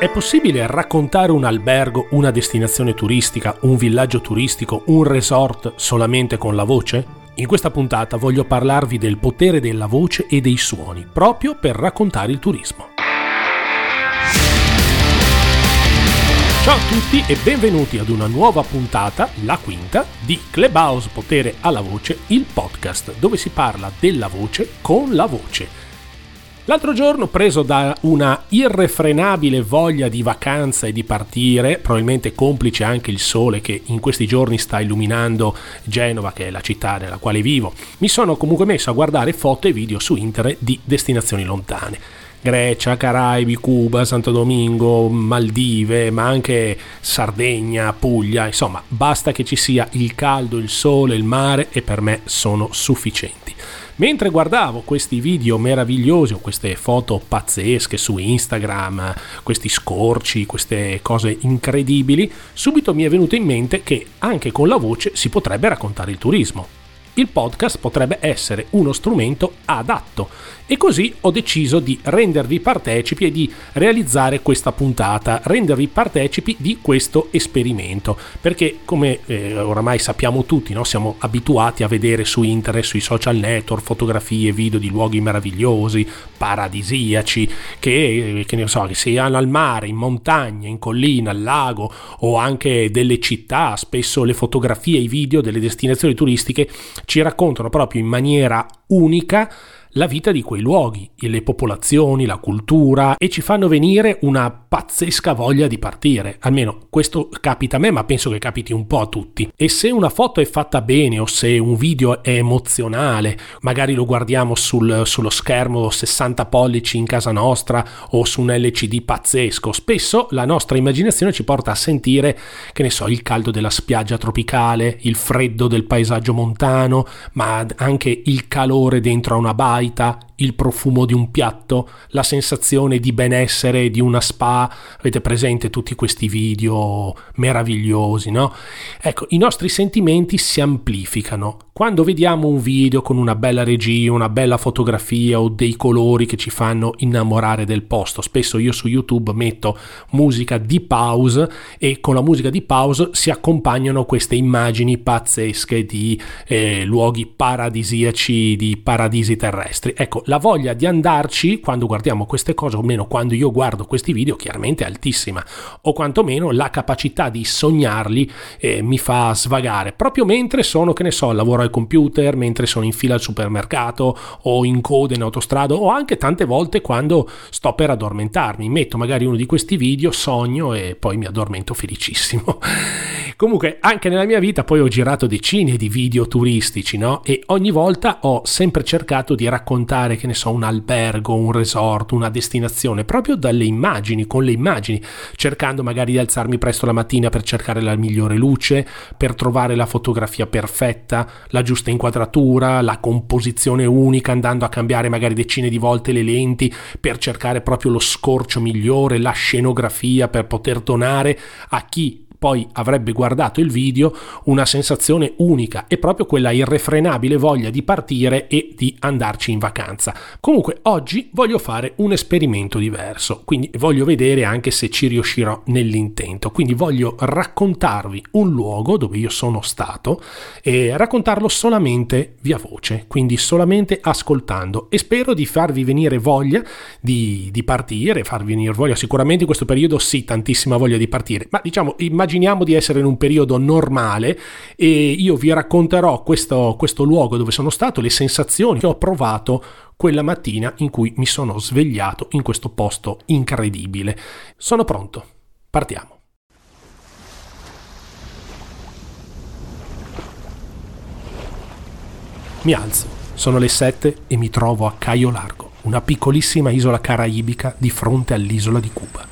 È possibile raccontare un albergo, una destinazione turistica, un villaggio turistico, un resort solamente con la voce? In questa puntata voglio parlarvi del potere della voce e dei suoni, proprio per raccontare il turismo. Ciao a tutti e benvenuti ad una nuova puntata, la quinta, di Clubhouse Potere alla Voce, il podcast dove si parla della voce con la voce L'altro giorno, preso da una irrefrenabile voglia di vacanza e di partire, probabilmente complice anche il sole che in questi giorni sta illuminando Genova, che è la città nella quale vivo, mi sono comunque messo a guardare foto e video su internet di destinazioni lontane. Grecia, Caraibi, Cuba, Santo Domingo, Maldive, ma anche Sardegna, Puglia, insomma, basta che ci sia il caldo, il sole, il mare e per me sono sufficienti. Mentre guardavo questi video meravigliosi queste foto pazzesche su Instagram, questi scorci, queste cose incredibili, subito mi è venuto in mente che anche con la voce si potrebbe raccontare il turismo. Il podcast potrebbe essere uno strumento adatto e così ho deciso di rendervi partecipi e di realizzare questa puntata, rendervi partecipi di questo esperimento, perché come eh, oramai sappiamo tutti, no? siamo abituati a vedere su internet, sui social network, fotografie, video di luoghi meravigliosi, paradisiaci, che, che ne so, che siano al mare, in montagna, in collina, al lago o anche delle città, spesso le fotografie i video delle destinazioni turistiche ci raccontano proprio in maniera unica la vita di quei luoghi, le popolazioni, la cultura e ci fanno venire una pazzesca voglia di partire. Almeno questo capita a me, ma penso che capiti un po' a tutti. E se una foto è fatta bene o se un video è emozionale, magari lo guardiamo sul, sullo schermo 60 pollici in casa nostra o su un LCD pazzesco, spesso la nostra immaginazione ci porta a sentire, che ne so, il caldo della spiaggia tropicale, il freddo del paesaggio montano, ma anche il calore dentro a una baia baita, il profumo di un piatto, la sensazione di benessere di una spa. Avete presente tutti questi video meravigliosi, no? Ecco, i nostri sentimenti si amplificano. Quando vediamo un video con una bella regia, una bella fotografia o dei colori che ci fanno innamorare del posto, spesso io su YouTube metto musica di pause e con la musica di pause si accompagnano queste immagini pazzesche di eh, luoghi paradisiaci, di paradisi terrestri. Ecco, la voglia di andarci quando guardiamo queste cose, o meno quando io guardo questi video, chiaramente è altissima, o quantomeno la capacità di sognarli eh, mi fa svagare, proprio mentre sono, che ne so, lavoro al computer, mentre sono in fila al supermercato o in coda in autostrada o anche tante volte quando sto per addormentarmi, metto magari uno di questi video, sogno e poi mi addormento felicissimo. Comunque, anche nella mia vita poi ho girato decine di video turistici, no? E ogni volta ho sempre cercato di raccontare che ne so, un albergo, un resort, una destinazione, proprio dalle immagini, con le immagini, cercando magari di alzarmi presto la mattina per cercare la migliore luce, per trovare la fotografia perfetta, la giusta inquadratura, la composizione unica, andando a cambiare magari decine di volte le lenti per cercare proprio lo scorcio migliore, la scenografia per poter donare a chi poi avrebbe guardato il video una sensazione unica e proprio quella irrefrenabile voglia di partire e di andarci in vacanza. Comunque oggi voglio fare un esperimento diverso, quindi voglio vedere anche se ci riuscirò nell'intento. Quindi voglio raccontarvi un luogo dove io sono stato e raccontarlo solamente via voce, quindi solamente ascoltando e spero di farvi venire voglia di, di partire, farvi venire voglia sicuramente in questo periodo sì, tantissima voglia di partire, ma diciamo immaginiamo immaginiamo di essere in un periodo normale e io vi racconterò questo, questo luogo dove sono stato, le sensazioni che ho provato quella mattina in cui mi sono svegliato in questo posto incredibile. Sono pronto, partiamo. Mi alzo, sono le 7 e mi trovo a Caio Largo, una piccolissima isola caraibica di fronte all'isola di Cuba.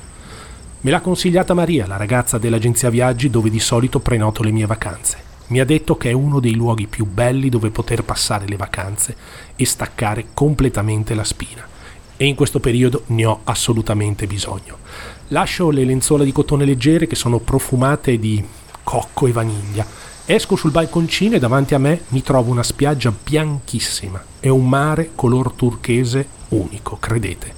Me l'ha consigliata Maria, la ragazza dell'agenzia viaggi dove di solito prenoto le mie vacanze. Mi ha detto che è uno dei luoghi più belli dove poter passare le vacanze e staccare completamente la spina. E in questo periodo ne ho assolutamente bisogno. Lascio le lenzuola di cotone leggere che sono profumate di cocco e vaniglia. Esco sul balconcino e davanti a me mi trovo una spiaggia bianchissima e un mare color turchese unico, credete.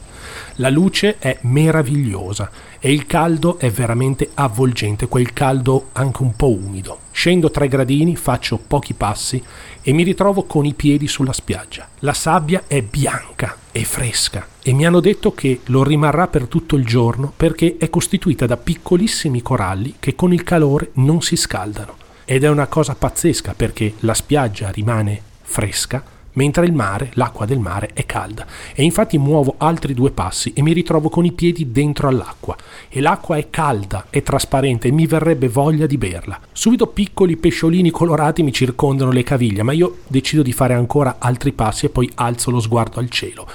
La luce è meravigliosa e il caldo è veramente avvolgente, quel caldo anche un po' umido. Scendo tre gradini, faccio pochi passi e mi ritrovo con i piedi sulla spiaggia. La sabbia è bianca e fresca e mi hanno detto che lo rimarrà per tutto il giorno perché è costituita da piccolissimi coralli che con il calore non si scaldano. Ed è una cosa pazzesca perché la spiaggia rimane fresca mentre il mare, l'acqua del mare è calda e infatti muovo altri due passi e mi ritrovo con i piedi dentro all'acqua e l'acqua è calda e trasparente e mi verrebbe voglia di berla. Subito piccoli pesciolini colorati mi circondano le caviglie, ma io decido di fare ancora altri passi e poi alzo lo sguardo al cielo.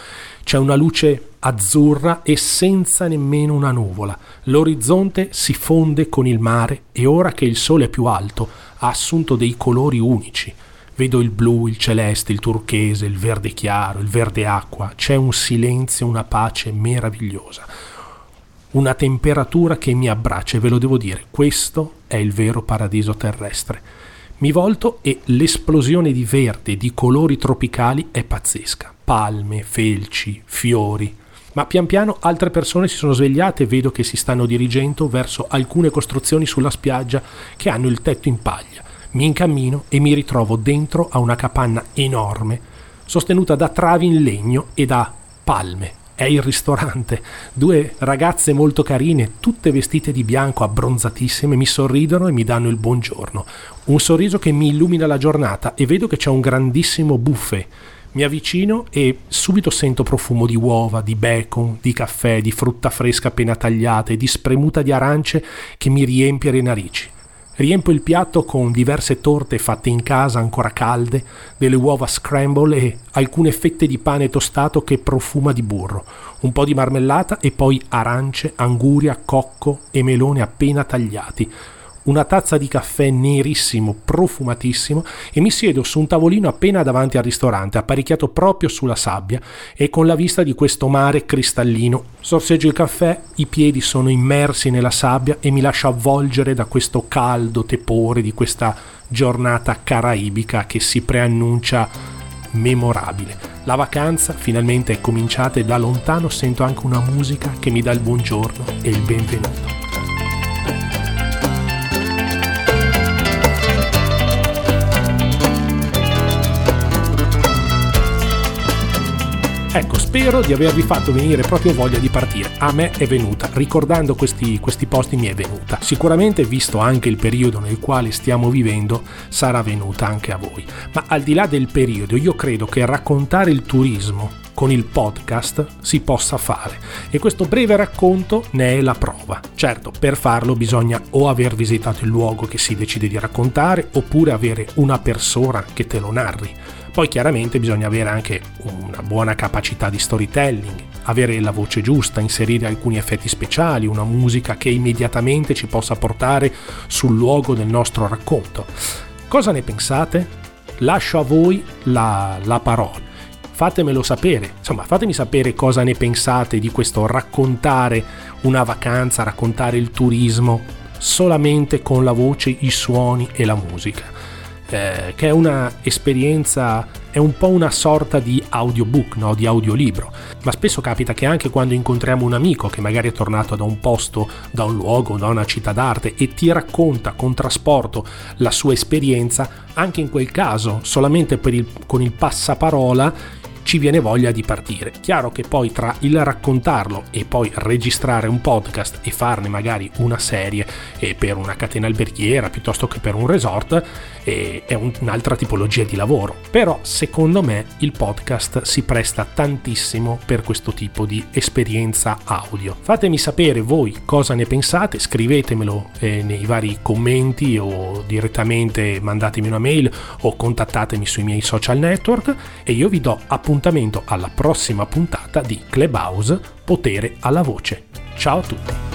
C'è una luce azzurra e senza nemmeno una nuvola. L'orizzonte si fonde con il mare e ora che il sole è più alto ha assunto dei colori unici. Vedo il blu, il celeste, il turchese, il verde chiaro, il verde acqua. C'è un silenzio, una pace meravigliosa. Una temperatura che mi abbraccia e ve lo devo dire, questo è il vero paradiso terrestre. Mi volto e l'esplosione di verde, di colori tropicali è pazzesca. Palme, felci, fiori. Ma pian piano altre persone si sono svegliate e vedo che si stanno dirigendo verso alcune costruzioni sulla spiaggia che hanno il tetto in paglia mi incammino e mi ritrovo dentro a una capanna enorme, sostenuta da travi in legno e da palme. È il ristorante. Due ragazze molto carine, tutte vestite di bianco, abbronzatissime, mi sorridono e mi danno il buongiorno. Un sorriso che mi illumina la giornata e vedo che c'è un grandissimo buffet. Mi avvicino e subito sento profumo di uova, di bacon, di caffè, di frutta fresca appena tagliata e di spremuta di arance che mi riempie le narici. Riempo il piatto con diverse torte fatte in casa ancora calde, delle uova scramble e alcune fette di pane tostato che profuma di burro, un po' di marmellata e poi arance, anguria, cocco e melone appena tagliati, una tazza di caffè nerissimo, profumatissimo e mi siedo su un tavolino appena davanti al ristorante, apparecchiato proprio sulla sabbia e con la vista di questo mare cristallino. Sorseggio il caffè, i piedi sono immersi nella sabbia e mi lascio avvolgere da questo caldo tepore di questa giornata caraibica che si preannuncia memorabile. La vacanza finalmente è cominciata e da lontano sento anche una musica che mi dà il buongiorno e il benvenuto. Ecco, spero di avervi fatto venire proprio voglia di partire. A me è venuta, ricordando questi, questi posti mi è venuta. Sicuramente, visto anche il periodo nel quale stiamo vivendo, sarà venuta anche a voi. Ma al di là del periodo, io credo che raccontare il turismo con il podcast si possa fare e questo breve racconto ne è la prova. Certo, per farlo bisogna o aver visitato il luogo che si decide di raccontare oppure avere una persona che te lo narri. Poi chiaramente bisogna avere anche una buona capacità di storytelling, avere la voce giusta, inserire alcuni effetti speciali, una musica che immediatamente ci possa portare sul luogo del nostro racconto. Cosa ne pensate? Lascio a voi la, la parola. Fatemelo sapere, insomma fatemi sapere cosa ne pensate di questo raccontare una vacanza, raccontare il turismo solamente con la voce, i suoni e la musica eh, che è un'esperienza, è un po' una sorta di audiobook, no? di audiolibro, ma spesso capita che anche quando incontriamo un amico che magari è tornato da un posto, da un luogo, da una città d'arte e ti racconta con trasporto la sua esperienza, anche in quel caso solamente il, con il passaparola ci viene voglia di partire. Chiaro che poi tra il raccontarlo e poi registrare un podcast e farne magari una serie per una catena alberghiera piuttosto che per un resort è un'altra tipologia di lavoro. Però secondo me il podcast si presta tantissimo per questo tipo di esperienza audio. Fatemi sapere voi cosa ne pensate, scrivetemelo eh, nei vari commenti o direttamente mandatemi una mail o contattatemi sui miei social network e io vi do appuntamento appuntamento alla prossima puntata di Clubhouse Potere alla Voce. Ciao a tutti!